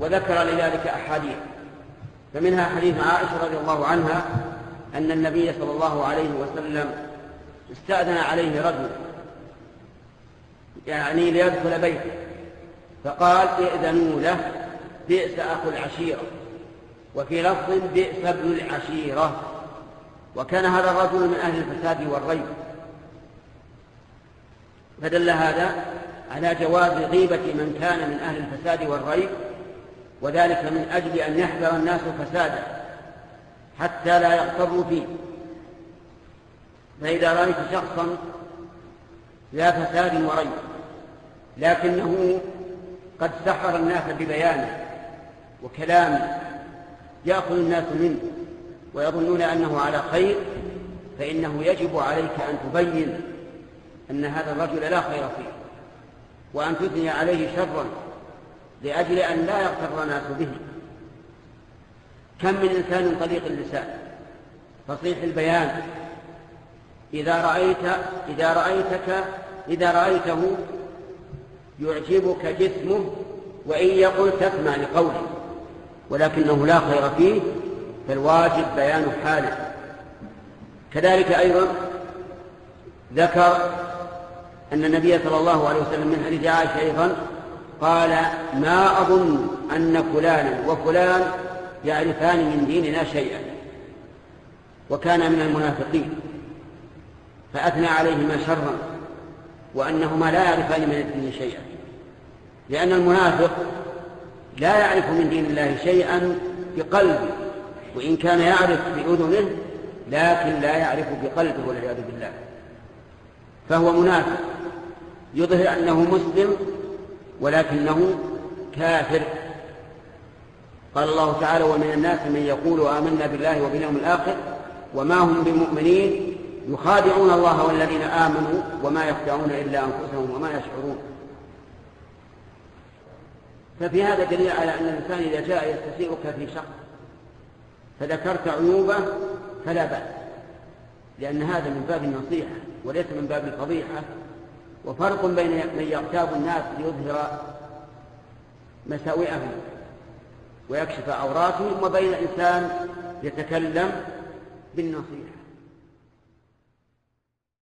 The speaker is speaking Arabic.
وذكر لذلك أحاديث. فمنها حديث عائشة رضي الله عنها أن النبي صلى الله عليه وسلم استأذن عليه رجل يعني ليدخل بيته فقال ائذنوا له بئس أخو العشيرة. وفي لفظ بئس ابن العشيرة. وكان هذا الرجل من أهل الفساد والريب. فدل هذا على جواز غيبة من كان من أهل الفساد والريب وذلك من أجل أن يحذر الناس فساده حتى لا يغتروا فيه. فإذا رأيت شخصا لا فساد وريب لكنه قد سحر الناس ببيانه وكلامه يأخذ الناس منه ويظنون أنه على خير فإنه يجب عليك أن تبين أن هذا الرجل لا خير فيه وأن تثني عليه شرا لأجل أن لا يغتر الناس به كم من إنسان طليق اللسان. فصيح البيان. إذا رأيت إذا رأيتك إذا رأيته يعجبك جسمه وإن يقل تسمع لقوله. ولكنه لا خير فيه فالواجب بيان حاله. كذلك أيضا ذكر أن النبي صلى الله عليه وسلم من حديث عائشة أيضا قال ما أظن أن فلانا وفلان يعرفان من ديننا شيئا وكان من المنافقين فأثنى عليهما شرا وأنهما لا يعرفان من الدين شيئا لأن المنافق لا يعرف من دين الله شيئا بقلبه وإن كان يعرف بأذنه لكن لا يعرف بقلبه والعياذ بالله فهو منافق يظهر أنه مسلم ولكنه كافر. قال الله تعالى ومن الناس من يقول آمنا بالله وباليوم الآخر وما هم بمؤمنين يخادعون الله والذين آمنوا وما يخدعون إلا أنفسهم وما يشعرون. ففي هذا دليل على أن الإنسان إذا جاء يستشيرك في شخص فذكرت عيوبه فلا بأس لأن هذا من باب النصيحة وليس من باب الفضيحة. وفرق بين من يغتاب الناس ليظهر مساوئهم ويكشف عوراتهم وبين إنسان يتكلم بالنصيحة.